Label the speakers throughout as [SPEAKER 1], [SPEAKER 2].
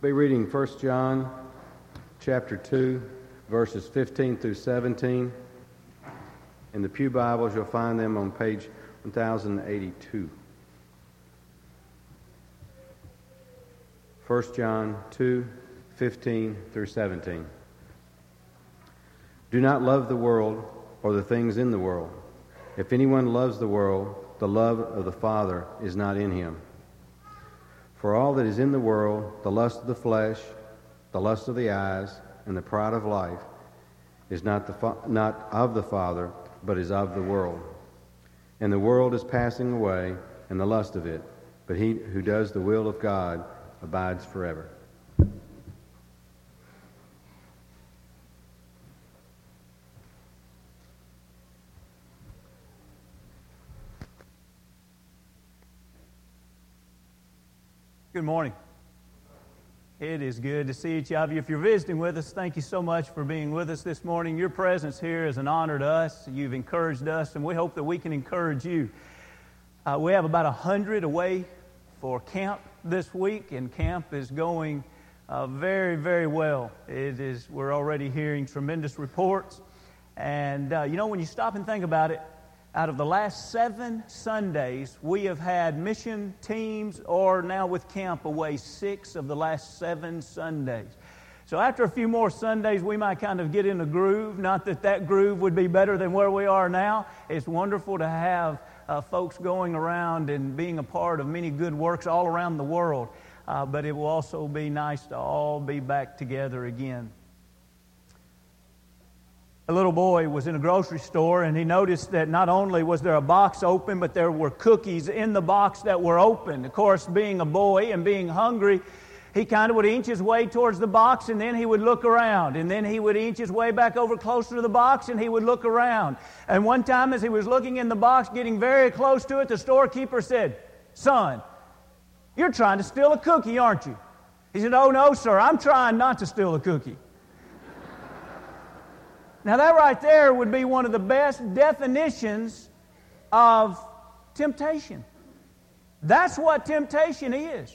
[SPEAKER 1] Be reading 1 John chapter 2, verses 15 through 17. In the Pew Bibles, you'll find them on page 1082. 1 John 2, 15 through 17. Do not love the world or the things in the world. If anyone loves the world, the love of the Father is not in him. For all that is in the world, the lust of the flesh, the lust of the eyes, and the pride of life, is not, the fa- not of the Father, but is of the world. And the world is passing away, and the lust of it, but he who does the will of God abides forever.
[SPEAKER 2] Good morning. It is good to see each of you. If you're visiting with us, thank you so much for being with us this morning. Your presence here is an honor to us. You've encouraged us, and we hope that we can encourage you. Uh, we have about 100 away for camp this week, and camp is going uh, very, very well. It is, we're already hearing tremendous reports. And, uh, you know, when you stop and think about it, out of the last seven Sundays, we have had mission teams, or now with camp away, six of the last seven Sundays. So after a few more Sundays, we might kind of get in a groove. Not that that groove would be better than where we are now. It's wonderful to have uh, folks going around and being a part of many good works all around the world. Uh, but it will also be nice to all be back together again a little boy was in a grocery store and he noticed that not only was there a box open, but there were cookies in the box that were open. Of course, being a boy and being hungry, he kind of would inch his way towards the box and then he would look around. And then he would inch his way back over closer to the box and he would look around. And one time, as he was looking in the box, getting very close to it, the storekeeper said, Son, you're trying to steal a cookie, aren't you? He said, Oh, no, sir, I'm trying not to steal a cookie. Now, that right there would be one of the best definitions of temptation. That's what temptation is.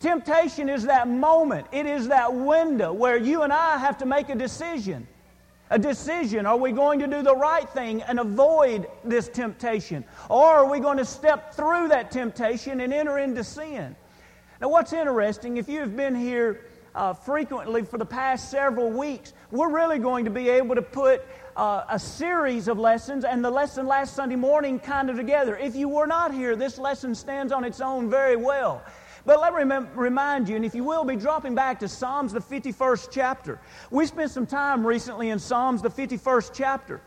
[SPEAKER 2] Temptation is that moment, it is that window where you and I have to make a decision. A decision are we going to do the right thing and avoid this temptation? Or are we going to step through that temptation and enter into sin? Now, what's interesting, if you've been here uh, frequently for the past several weeks, we're really going to be able to put uh, a series of lessons and the lesson last Sunday morning kind of together. If you were not here, this lesson stands on its own very well. But let me remind you, and if you will, be dropping back to Psalms, the 51st chapter. We spent some time recently in Psalms, the 51st chapter.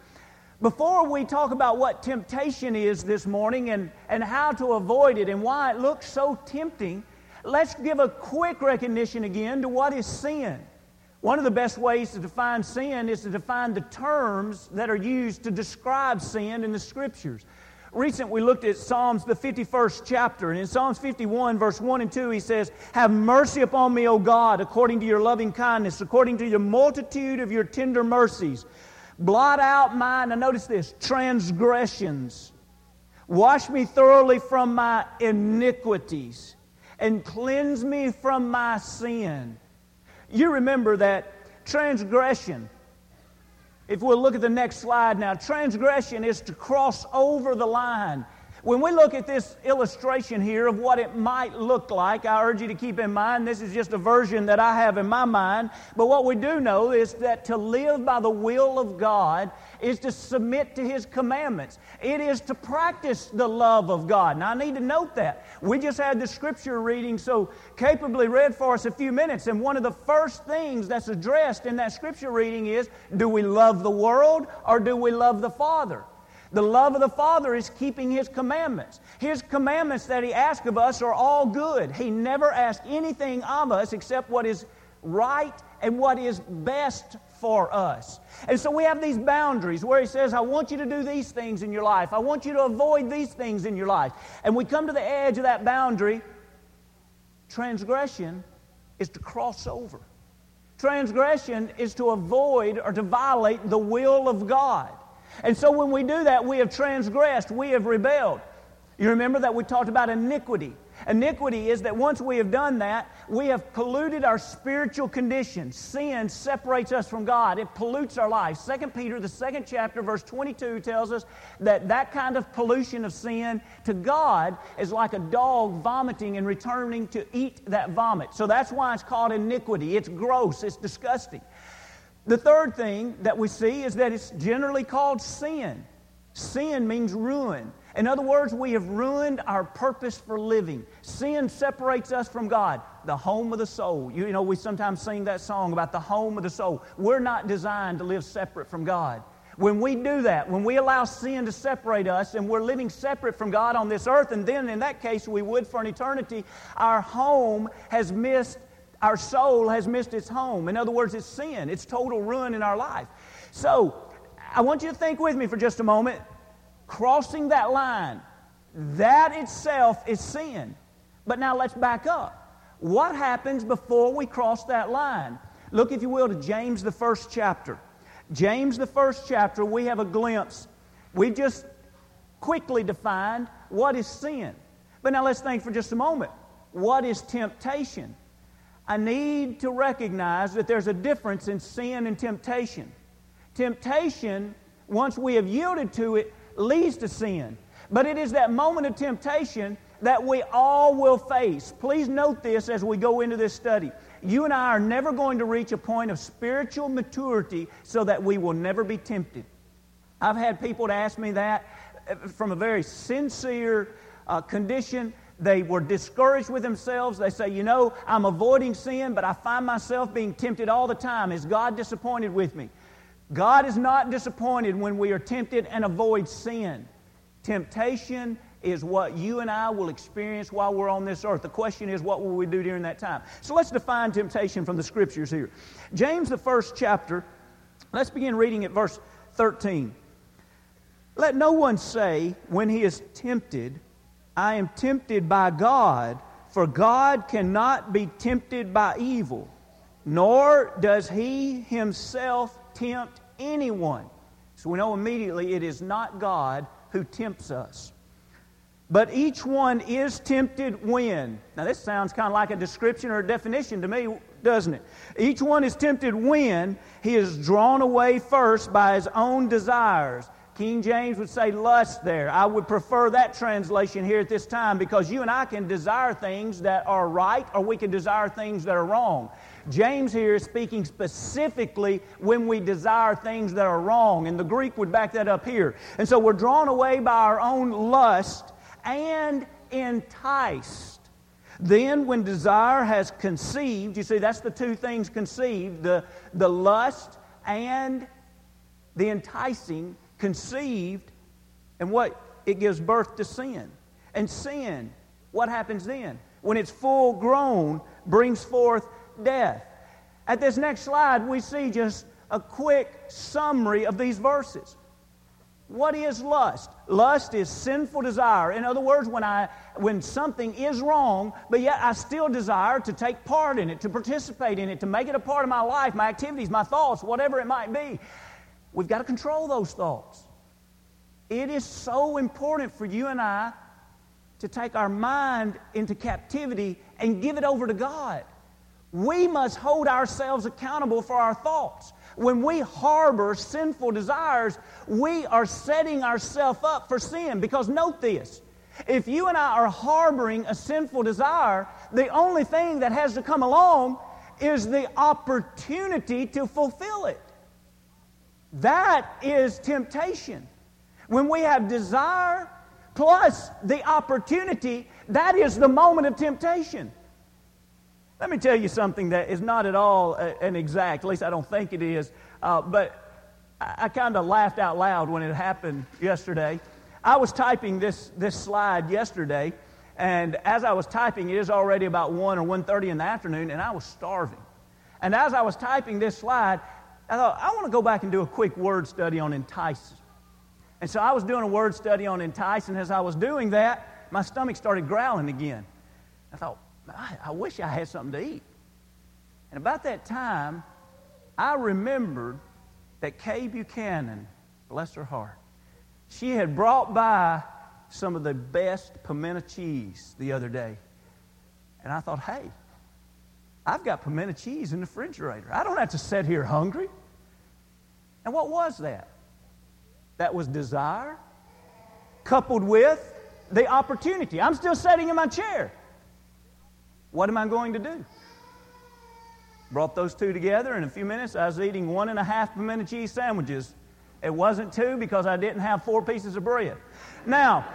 [SPEAKER 2] Before we talk about what temptation is this morning and, and how to avoid it and why it looks so tempting, Let's give a quick recognition again to what is sin. One of the best ways to define sin is to define the terms that are used to describe sin in the Scriptures. Recent, we looked at Psalms, the 51st chapter, and in Psalms 51, verse 1 and 2, he says, Have mercy upon me, O God, according to your loving kindness, according to your multitude of your tender mercies. Blot out my, now notice this, transgressions. Wash me thoroughly from my iniquities and cleanse me from my sin. You remember that transgression. If we'll look at the next slide now, transgression is to cross over the line. When we look at this illustration here of what it might look like, I urge you to keep in mind this is just a version that I have in my mind. But what we do know is that to live by the will of God is to submit to His commandments. It is to practice the love of God. Now, I need to note that. We just had the scripture reading so capably read for us a few minutes, and one of the first things that's addressed in that scripture reading is do we love the world or do we love the Father? The love of the Father is keeping His commandments. His commandments that He asks of us are all good. He never asks anything of us except what is right and what is best for us. And so we have these boundaries where He says, I want you to do these things in your life. I want you to avoid these things in your life. And we come to the edge of that boundary. Transgression is to cross over. Transgression is to avoid or to violate the will of God. And so when we do that, we have transgressed, we have rebelled. You remember that we talked about iniquity. Iniquity is that once we have done that, we have polluted our spiritual condition. Sin separates us from God. It pollutes our life. 2 Peter, the second chapter, verse 22 tells us that that kind of pollution of sin to God is like a dog vomiting and returning to eat that vomit. So that's why it's called iniquity. It's gross. It's disgusting. The third thing that we see is that it's generally called sin. Sin means ruin. In other words, we have ruined our purpose for living. Sin separates us from God, the home of the soul. You, know, we sometimes sing that song about the home of the soul. We're not designed to live separate from God. When we do that, when we allow sin to separate us and we're living separate from God on this earth, and then in that case we would for an eternity, our home has missed, our soul has missed its home. In other words, it's sin, it's total ruin in our life. So, I want you to think with me for just a moment crossing that line, that itself is sin. But now let's back up. What happens before we cross that line? Look, if you will, to James, the first chapter. James, the first chapter, we have a glimpse. We've just quickly defined what is sin. But now let's think for just a moment. What is temptation? I need to recognize that there's a difference in sin and temptation. Temptation, once we have yielded to it, leads to sin. But it is that moment of temptation that we all will face. Please note this as we go into this study. You and I are never going to reach a point of spiritual maturity so that we will never be tempted. I've had people to ask me that uh, from a very sincere uh, condition. They were discouraged with themselves. They say, You know, I'm avoiding sin, but I find myself being tempted all the time. Is God disappointed with me? God is not disappointed when we are tempted and avoid sin. Temptation is what you and I will experience while we're on this earth. The question is, what will we do during that time? So let's define temptation from the scriptures here. James, the first chapter, let's begin reading at verse 13. Let no one say when he is tempted, I am tempted by God, for God cannot be tempted by evil, nor does he himself tempt anyone. So we know immediately it is not God who tempts us. But each one is tempted when. Now, this sounds kind of like a description or a definition to me, doesn't it? Each one is tempted when he is drawn away first by his own desires. King James would say lust there. I would prefer that translation here at this time because you and I can desire things that are right or we can desire things that are wrong. James here is speaking specifically when we desire things that are wrong, and the Greek would back that up here. And so we're drawn away by our own lust and enticed. Then, when desire has conceived, you see, that's the two things conceived the, the lust and the enticing conceived, and what? It gives birth to sin. And sin, what happens then? When it's full grown, brings forth death. At this next slide, we see just a quick summary of these verses. What is lust? Lust is sinful desire. In other words, when, I, when something is wrong, but yet I still desire to take part in it, to participate in it, to make it a part of my life, my activities, my thoughts, whatever it might be. We've got to control those thoughts. It is so important for you and I to take our mind into captivity and give it over to God. We must hold ourselves accountable for our thoughts. When we harbor sinful desires, we are setting ourselves up for sin. Because note this if you and I are harboring a sinful desire, the only thing that has to come along is the opportunity to fulfill it. That is temptation. When we have desire plus the opportunity, that is the moment of temptation. Let me tell you something that is not at all an exact, at least I don't think it is, uh, but I, I kind of laughed out loud when it happened yesterday. I was typing this, this slide yesterday, and as I was typing, it is already about 1 or 1.30 in the afternoon, and I was starving. And as I was typing this slide, I thought, I want to go back and do a quick word study on entice. And so I was doing a word study on entice, and as I was doing that, my stomach started growling again. I thought, I, I wish I had something to eat. And about that time, I remembered that Kay Buchanan, bless her heart, she had brought by some of the best pimento cheese the other day. And I thought, hey, I've got pimento cheese in the refrigerator. I don't have to sit here hungry. And what was that? That was desire coupled with the opportunity. I'm still sitting in my chair. What am I going to do? Brought those two together. In a few minutes, I was eating one and a half pimento cheese sandwiches. It wasn't two because I didn't have four pieces of bread. Now,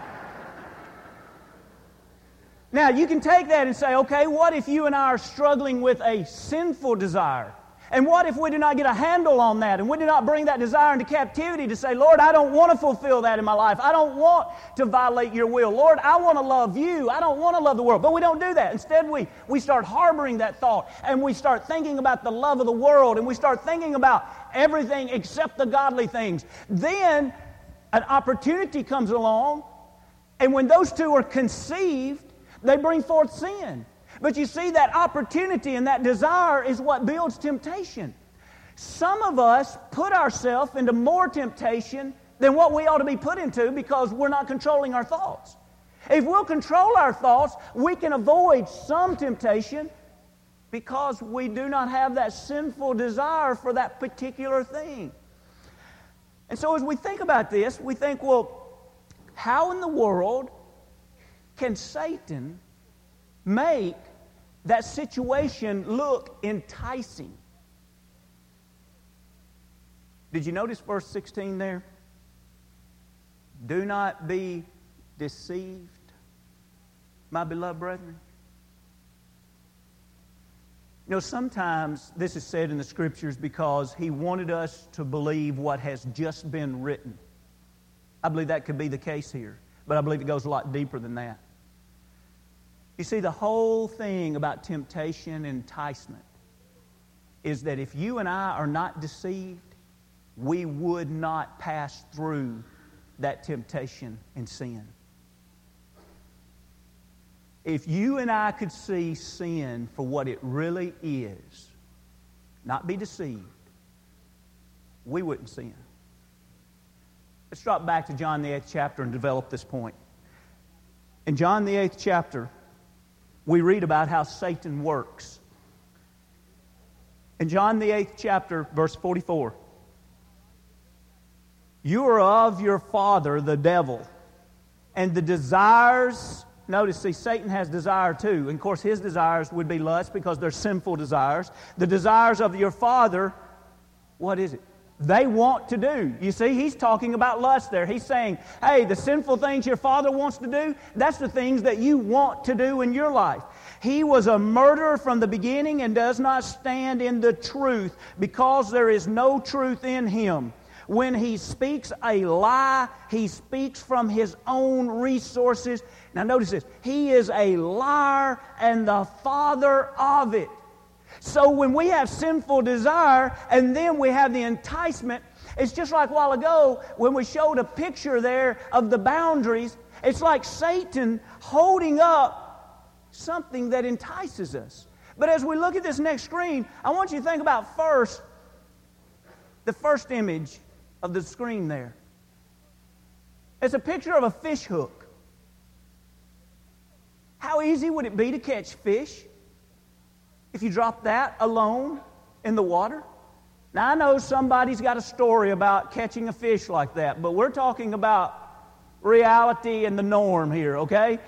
[SPEAKER 2] now you can take that and say, okay, what if you and I are struggling with a sinful desire? And what if we do not get a handle on that and we do not bring that desire into captivity to say, Lord, I don't want to fulfill that in my life. I don't want to violate your will. Lord, I want to love you. I don't want to love the world. But we don't do that. Instead, we, we start harboring that thought and we start thinking about the love of the world and we start thinking about everything except the godly things. Then an opportunity comes along, and when those two are conceived, they bring forth sin. But you see, that opportunity and that desire is what builds temptation. Some of us put ourselves into more temptation than what we ought to be put into because we're not controlling our thoughts. If we'll control our thoughts, we can avoid some temptation because we do not have that sinful desire for that particular thing. And so, as we think about this, we think, well, how in the world can Satan make that situation look enticing. Did you notice verse 16 there? Do not be deceived, my beloved brethren. You know, sometimes this is said in the scriptures because he wanted us to believe what has just been written. I believe that could be the case here, but I believe it goes a lot deeper than that. You see, the whole thing about temptation and enticement is that if you and I are not deceived, we would not pass through that temptation and sin. If you and I could see sin for what it really is, not be deceived, we wouldn't sin. Let's drop back to John the 8th chapter and develop this point. In John the 8th chapter, we read about how Satan works. In John, the eighth chapter, verse 44, you are of your father, the devil, and the desires. Notice, see, Satan has desire too. And of course, his desires would be lust because they're sinful desires. The desires of your father, what is it? They want to do. You see, he's talking about lust there. He's saying, hey, the sinful things your father wants to do, that's the things that you want to do in your life. He was a murderer from the beginning and does not stand in the truth because there is no truth in him. When he speaks a lie, he speaks from his own resources. Now, notice this he is a liar and the father of it. So when we have sinful desire and then we have the enticement, it's just like a while ago when we showed a picture there of the boundaries. It's like Satan holding up something that entices us. But as we look at this next screen, I want you to think about first the first image of the screen there. It's a picture of a fish hook. How easy would it be to catch fish? If you drop that alone in the water? Now, I know somebody's got a story about catching a fish like that, but we're talking about reality and the norm here, okay?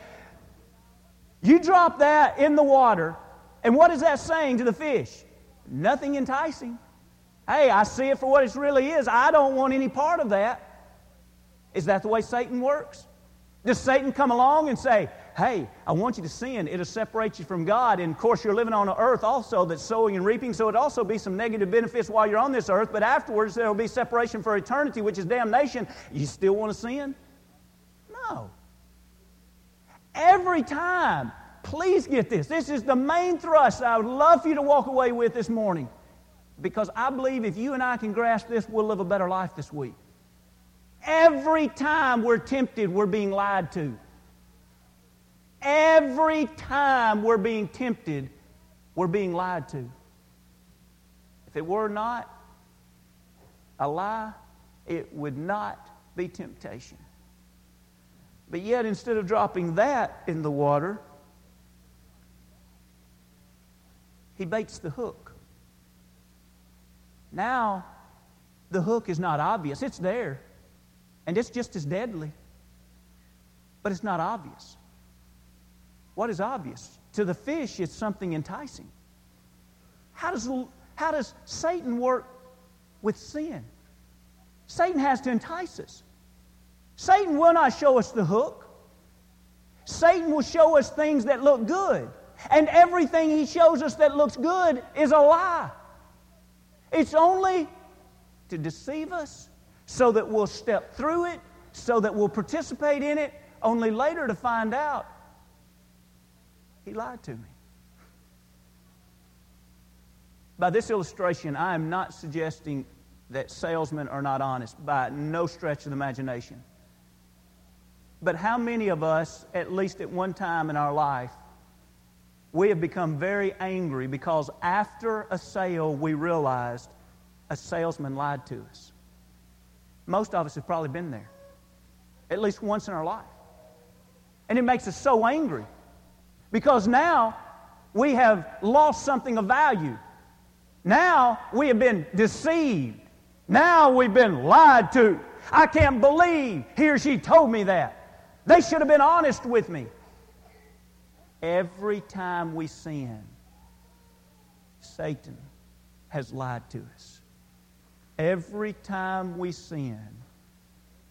[SPEAKER 2] You drop that in the water, and what is that saying to the fish? Nothing enticing. Hey, I see it for what it really is. I don't want any part of that. Is that the way Satan works? Does Satan come along and say, hey, I want you to sin. It'll separate you from God. And of course, you're living on an earth also that's sowing and reaping, so it'll also be some negative benefits while you're on this earth, but afterwards there will be separation for eternity, which is damnation. You still want to sin? No. Every time, please get this. This is the main thrust I would love for you to walk away with this morning. Because I believe if you and I can grasp this, we'll live a better life this week. Every time we're tempted, we're being lied to. Every time we're being tempted, we're being lied to. If it were not a lie, it would not be temptation. But yet, instead of dropping that in the water, he baits the hook. Now, the hook is not obvious. It's there, and it's just as deadly, but it's not obvious. What is obvious? To the fish, it's something enticing. How does, how does Satan work with sin? Satan has to entice us. Satan will not show us the hook. Satan will show us things that look good. And everything he shows us that looks good is a lie. It's only to deceive us so that we'll step through it, so that we'll participate in it, only later to find out he lied to me. By this illustration, I am not suggesting that salesmen are not honest by no stretch of the imagination. But how many of us, at least at one time in our life, we have become very angry because after a sale we realized a salesman lied to us? Most of us have probably been there, at least once in our life. And it makes us so angry because now we have lost something of value. Now we have been deceived. Now we've been lied to. I can't believe he or she told me that. They should have been honest with me. Every time we sin, Satan has lied to us. Every time we sin,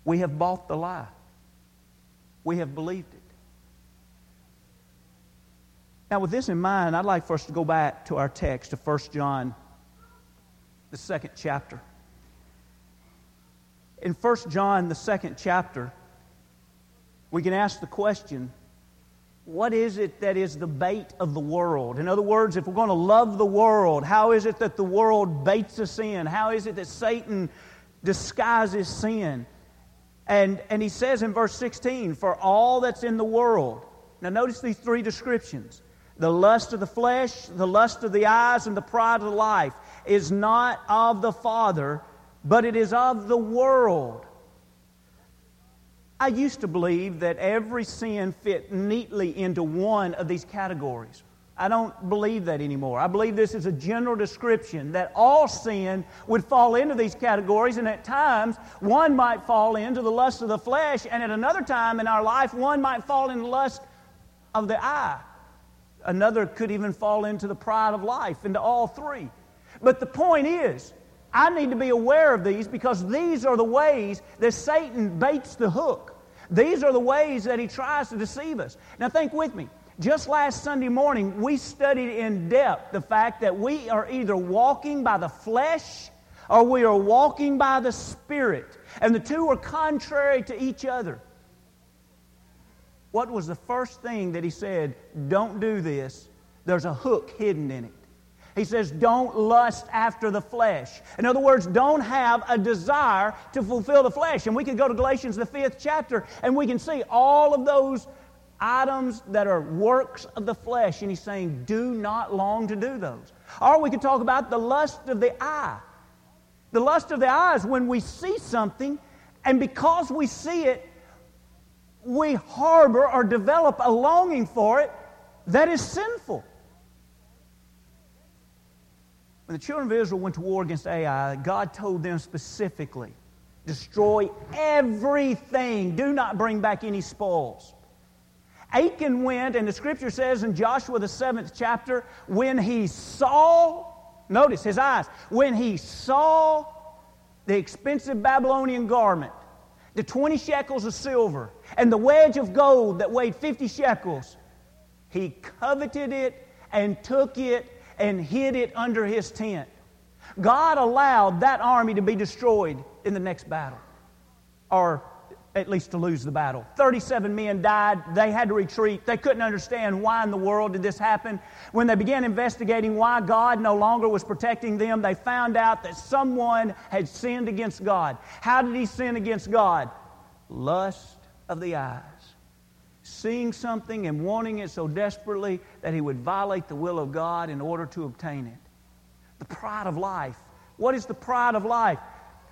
[SPEAKER 2] we have bought the lie. We have believed it. Now, with this in mind, I'd like for us to go back to our text, to 1 John, the second chapter. In 1 John, the second chapter, we can ask the question what is it that is the bait of the world? In other words, if we're going to love the world, how is it that the world baits us in? How is it that Satan disguises sin? And, and he says in verse 16, for all that's in the world. Now, notice these three descriptions the lust of the flesh, the lust of the eyes, and the pride of life is not of the Father, but it is of the world. I used to believe that every sin fit neatly into one of these categories. I don't believe that anymore. I believe this is a general description that all sin would fall into these categories, and at times one might fall into the lust of the flesh, and at another time in our life, one might fall in the lust of the eye. Another could even fall into the pride of life, into all three. But the point is, I need to be aware of these because these are the ways that Satan baits the hook. These are the ways that he tries to deceive us. Now, think with me. Just last Sunday morning, we studied in depth the fact that we are either walking by the flesh or we are walking by the Spirit. And the two are contrary to each other. What was the first thing that he said? Don't do this. There's a hook hidden in it. He says, don't lust after the flesh. In other words, don't have a desire to fulfill the flesh. And we can go to Galatians, the fifth chapter, and we can see all of those items that are works of the flesh. And he's saying, do not long to do those. Or we could talk about the lust of the eye. The lust of the eye is when we see something, and because we see it, we harbor or develop a longing for it that is sinful. When the children of Israel went to war against Ai, God told them specifically destroy everything, do not bring back any spoils. Achan went, and the scripture says in Joshua, the seventh chapter, when he saw, notice his eyes, when he saw the expensive Babylonian garment, the 20 shekels of silver, and the wedge of gold that weighed 50 shekels, he coveted it and took it and hid it under his tent. God allowed that army to be destroyed in the next battle, or at least to lose the battle. 37 men died. They had to retreat. They couldn't understand why in the world did this happen. When they began investigating why God no longer was protecting them, they found out that someone had sinned against God. How did he sin against God? Lust of the eyes seeing something and wanting it so desperately that he would violate the will of God in order to obtain it. The pride of life. What is the pride of life?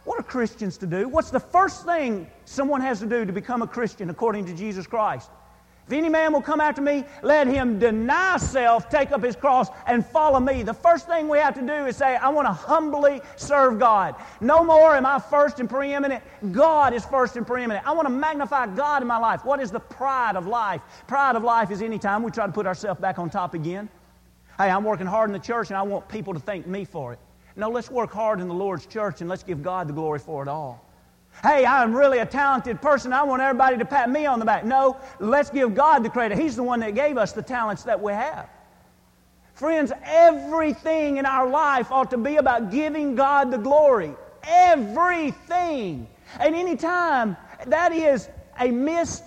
[SPEAKER 2] What are Christians to do? What's the first thing someone has to do to become a Christian according to Jesus Christ? If any man will come after me, let him deny self, take up his cross, and follow me. The first thing we have to do is say, I want to humbly serve God. No more am I first and preeminent. God is first and preeminent. I want to magnify God in my life. What is the pride of life? Pride of life is any time we try to put ourselves back on top again. Hey, I'm working hard in the church and I want people to thank me for it. No, let's work hard in the Lord's church and let's give God the glory for it all. Hey, I'm really a talented person. I want everybody to pat me on the back. No, let's give God the credit. He's the one that gave us the talents that we have. Friends, everything in our life ought to be about giving God the glory. Everything. And anytime that is a missed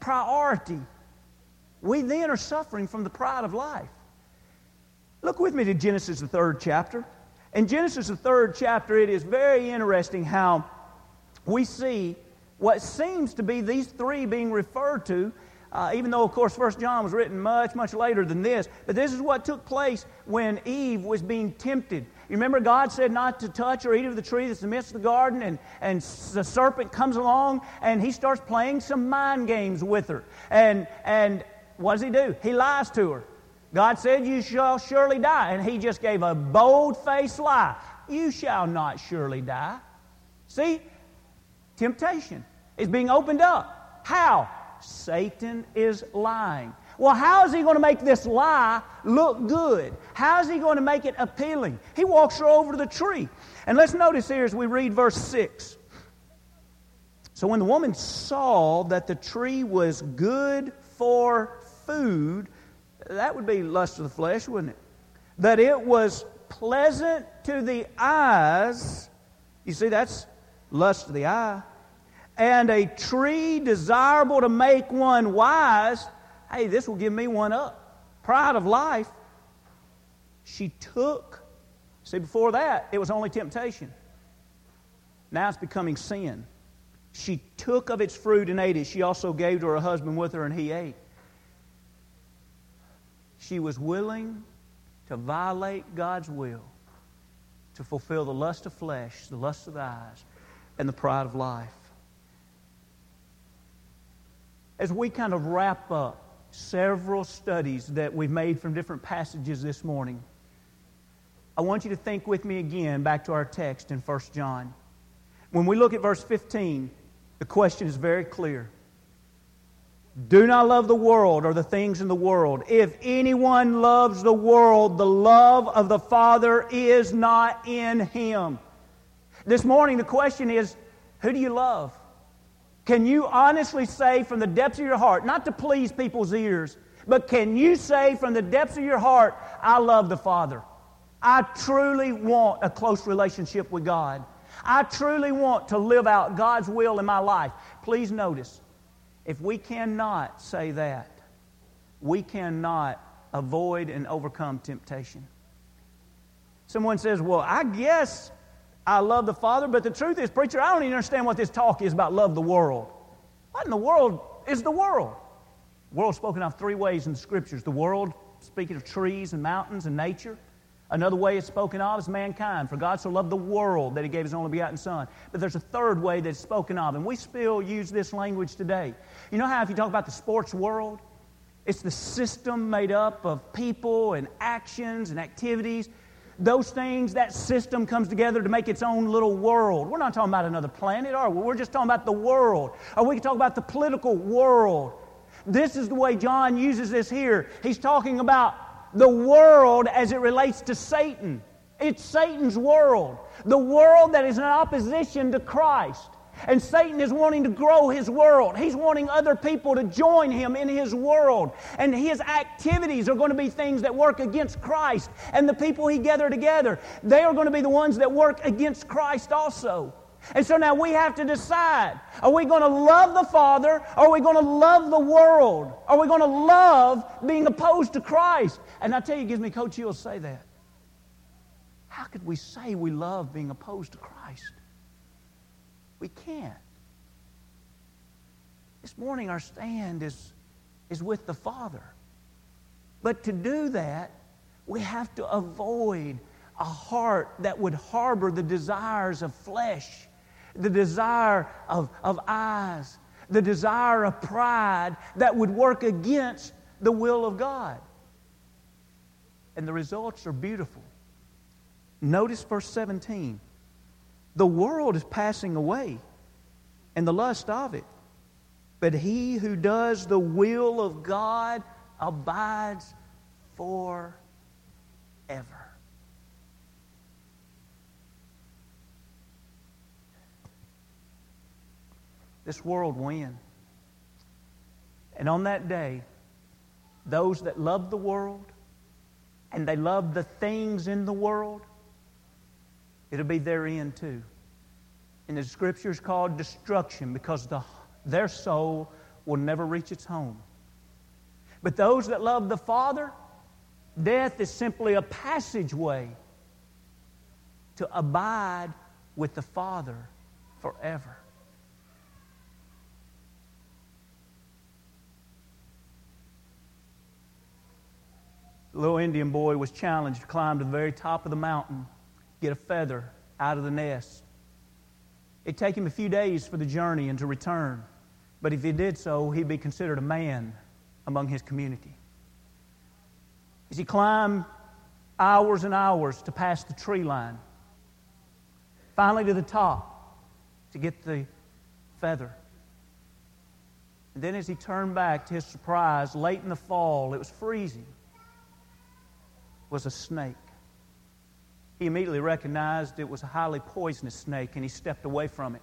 [SPEAKER 2] priority, we then are suffering from the pride of life. Look with me to Genesis, the third chapter. In Genesis, the third chapter, it is very interesting how we see what seems to be these three being referred to, uh, even though, of course, First John was written much, much later than this. But this is what took place when Eve was being tempted. You remember God said not to touch or eat of the tree that's in the midst of the garden, and, and the serpent comes along and he starts playing some mind games with her. And, and what does he do? He lies to her. God said, You shall surely die. And he just gave a bold faced lie. You shall not surely die. See, temptation is being opened up. How? Satan is lying. Well, how is he going to make this lie look good? How is he going to make it appealing? He walks her over to the tree. And let's notice here as we read verse 6. So when the woman saw that the tree was good for food, that would be lust of the flesh, wouldn't it? That it was pleasant to the eyes. You see, that's lust of the eye. And a tree desirable to make one wise. Hey, this will give me one up. Pride of life. She took. See, before that, it was only temptation. Now it's becoming sin. She took of its fruit and ate it. She also gave to her husband with her, and he ate. She was willing to violate God's will to fulfill the lust of flesh, the lust of the eyes, and the pride of life. As we kind of wrap up several studies that we've made from different passages this morning, I want you to think with me again back to our text in 1 John. When we look at verse 15, the question is very clear. Do not love the world or the things in the world. If anyone loves the world, the love of the Father is not in him. This morning, the question is who do you love? Can you honestly say from the depths of your heart, not to please people's ears, but can you say from the depths of your heart, I love the Father? I truly want a close relationship with God. I truly want to live out God's will in my life. Please notice, if we cannot say that, we cannot avoid and overcome temptation. Someone says, Well, I guess I love the Father, but the truth is, preacher, I don't even understand what this talk is about love the world. What in the world is the world? The world spoken of three ways in the scriptures. The world, speaking of trees and mountains and nature. Another way it's spoken of is mankind. For God so loved the world that he gave his only begotten Son. But there's a third way that's spoken of, and we still use this language today. You know how if you talk about the sports world, it's the system made up of people and actions and activities. Those things, that system comes together to make its own little world. We're not talking about another planet, are we? We're just talking about the world. Or we can talk about the political world. This is the way John uses this here. He's talking about the world as it relates to Satan. It's Satan's world, the world that is in opposition to Christ. And Satan is wanting to grow his world. He's wanting other people to join him in his world. And his activities are going to be things that work against Christ. And the people he gathered together, they are going to be the ones that work against Christ also. And so now we have to decide are we going to love the Father? Or are we going to love the world? Are we going to love being opposed to Christ? And I tell you, gives me Coach Hill say that. How could we say we love being opposed to Christ? We can't. This morning, our stand is, is with the Father. But to do that, we have to avoid a heart that would harbor the desires of flesh the desire of, of eyes, the desire of pride that would work against the will of God. And the results are beautiful. Notice verse 17. The world is passing away and the lust of it. But he who does the will of God abides forever. This world end. And on that day, those that love the world and they love the things in the world It'll be their end too. And the scripture is called destruction because the, their soul will never reach its home. But those that love the Father, death is simply a passageway to abide with the Father forever. The little Indian boy was challenged to climb to the very top of the mountain get a feather out of the nest. It'd take him a few days for the journey and to return, but if he did so, he'd be considered a man among his community. As he climbed hours and hours to pass the tree line, finally to the top to get the feather. And then as he turned back to his surprise, late in the fall, it was freezing, was a snake. He immediately recognized it was a highly poisonous snake and he stepped away from it.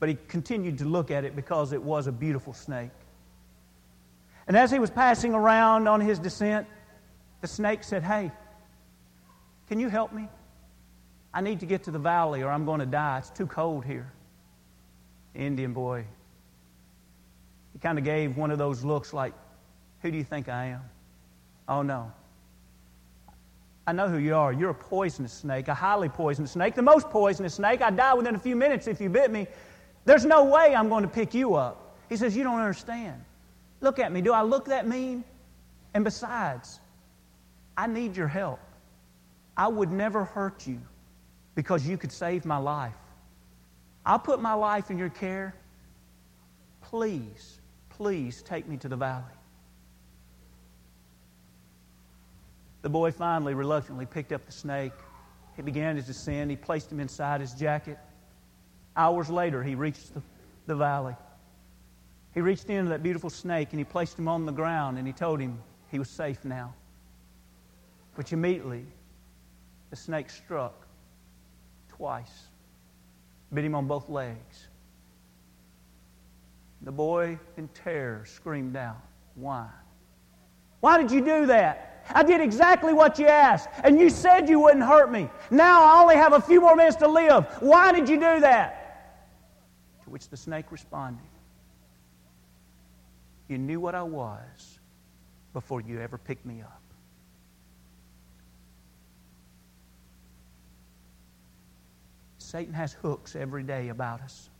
[SPEAKER 2] But he continued to look at it because it was a beautiful snake. And as he was passing around on his descent, the snake said, Hey, can you help me? I need to get to the valley or I'm going to die. It's too cold here. The Indian boy, he kind of gave one of those looks like, Who do you think I am? Oh, no. I know who you are. You're a poisonous snake, a highly poisonous snake, the most poisonous snake. I'd die within a few minutes if you bit me. There's no way I'm going to pick you up. He says, You don't understand. Look at me. Do I look that mean? And besides, I need your help. I would never hurt you because you could save my life. I'll put my life in your care. Please, please take me to the valley. The boy finally, reluctantly picked up the snake. He began his descent. He placed him inside his jacket. Hours later, he reached the, the valley. He reached into that beautiful snake and he placed him on the ground and he told him he was safe now. Which immediately the snake struck twice, bit him on both legs. The boy, in terror, screamed out, Why? Why did you do that? I did exactly what you asked, and you said you wouldn't hurt me. Now I only have a few more minutes to live. Why did you do that? To which the snake responded, You knew what I was before you ever picked me up. Satan has hooks every day about us,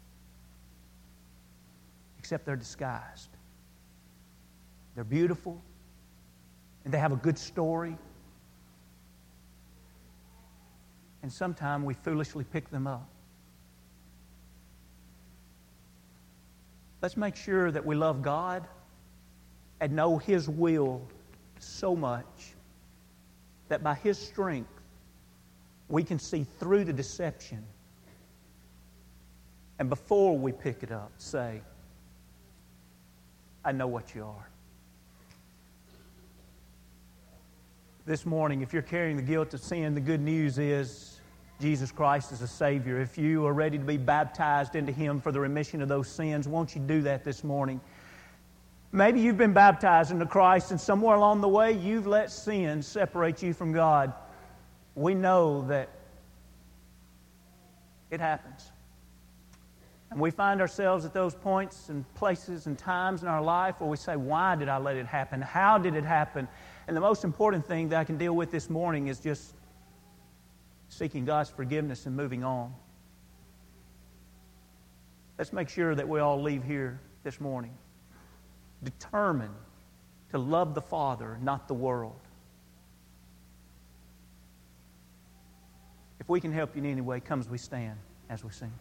[SPEAKER 2] except they're disguised. They're beautiful, and they have a good story. And sometimes we foolishly pick them up. Let's make sure that we love God and know His will so much that by His strength we can see through the deception. And before we pick it up, say, I know what you are. This morning, if you're carrying the guilt of sin, the good news is Jesus Christ is a Savior. If you are ready to be baptized into Him for the remission of those sins, won't you do that this morning? Maybe you've been baptized into Christ, and somewhere along the way, you've let sin separate you from God. We know that it happens. And we find ourselves at those points and places and times in our life where we say, Why did I let it happen? How did it happen? And the most important thing that I can deal with this morning is just seeking God's forgiveness and moving on. Let's make sure that we all leave here this morning determined to love the Father, not the world. If we can help you in any way, come as we stand as we sing.